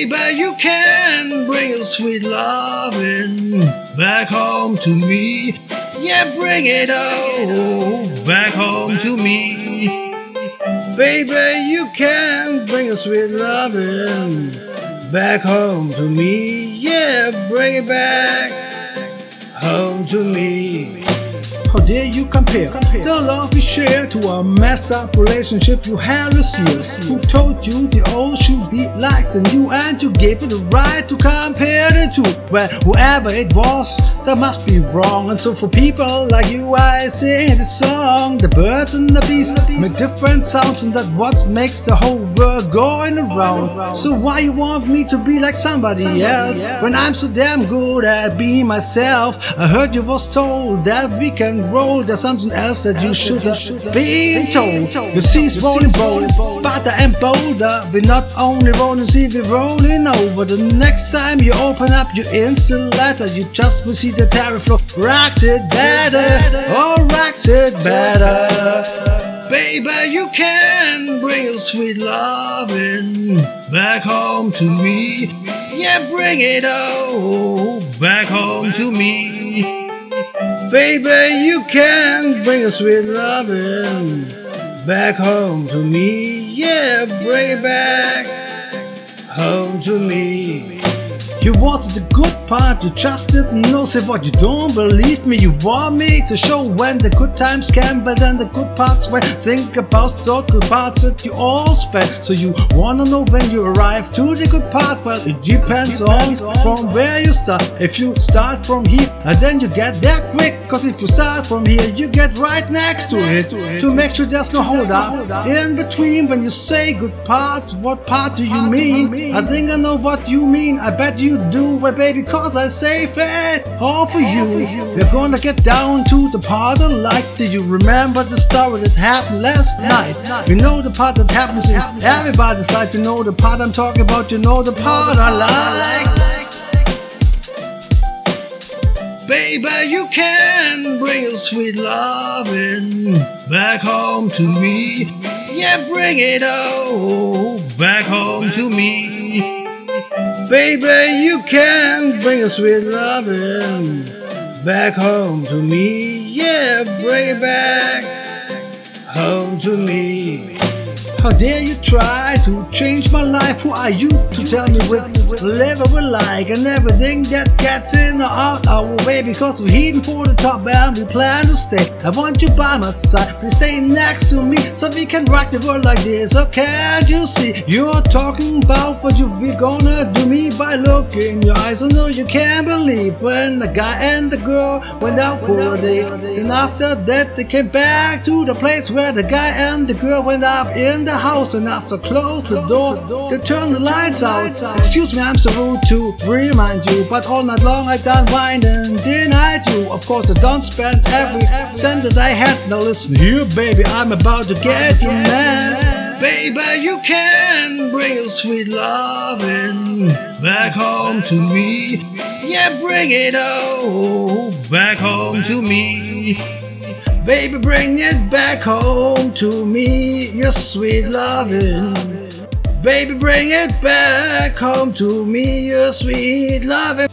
Baby, you can bring your sweet loving back home to me. Yeah, bring it all back home to me. Baby, you can bring your sweet loving back home to me. Yeah, bring it back home to me. How dare you compare, compare. the love we share to a messed up relationship you had this year? Who told you the old should be like the new and you gave it the right to compare the two? Well, whoever it was, that must be wrong. And so for people like you, I sing this song. The birds and the bees make different sounds, and that's what makes the whole world going around. So why you want me to be like somebody else when I'm so damn good at being myself? I heard you was told that we can roll. There's something else that you should have been told. You see, it's rolling bold, butter and bolder. We're not only rolling, see, we're rolling over. The next time you open up your instant letter, you just will see the tariff flow. Rocks it better, oh, rocks it better. Baby, you can bring your sweet loving back home to me. Yeah, bring it all back home to me. Baby, you can bring a sweet loving back home to me. Yeah, bring it back home to me. You wanted the good part, you just didn't know. Say what you don't believe me. You want me to show when the good times came, but then the good parts when think about those good parts that you all spent. So you wanna know when you arrive to the good part? Well, it depends, on, from where you start. If you start from here, and then you get there quick. Cause if you start from here, you get right next to it. To make sure there's no hold up in between when you say good part. What part do you mean? I think I know what you mean. I bet you do it, baby, cause I say it all for you. We're gonna get down to the part I like. Do you remember the story that happened last night? You know the part that happens in everybody's life. You know the part I'm talking about. You know the part I like. Baby, you can bring your sweet loving back home to me. Yeah, bring it all back home to me. Baby, you can bring a sweet loving back home to me. Yeah, bring it back home to me. How dare you try to change my life? Who are you to tell me what I will like and everything that gets in or out our way? Because we're heading for the top and we plan to stay. I want you by my side, please stay next to me so we can rock the world like this. Oh, can't you see? You're talking about what you we gonna do me by looking in your eyes. I know you can't believe when the guy and the girl went out for a day. Then after that they came back to the place where the guy and the girl went up in the house and after close the door, they turn the lights out. Excuse me, I'm so rude to remind you, but all night long I done wine and denied you. Of course, I don't spend every cent that I had. Now listen here, baby, I'm about to get you mad. Baby, you can bring your sweet loving back home to me. Yeah, bring it all back home to me. Baby, bring it back home to me, your sweet loving. Baby, bring it back home to me, your sweet loving.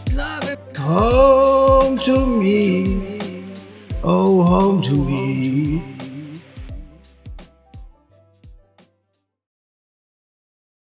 Home to me, oh, home to me.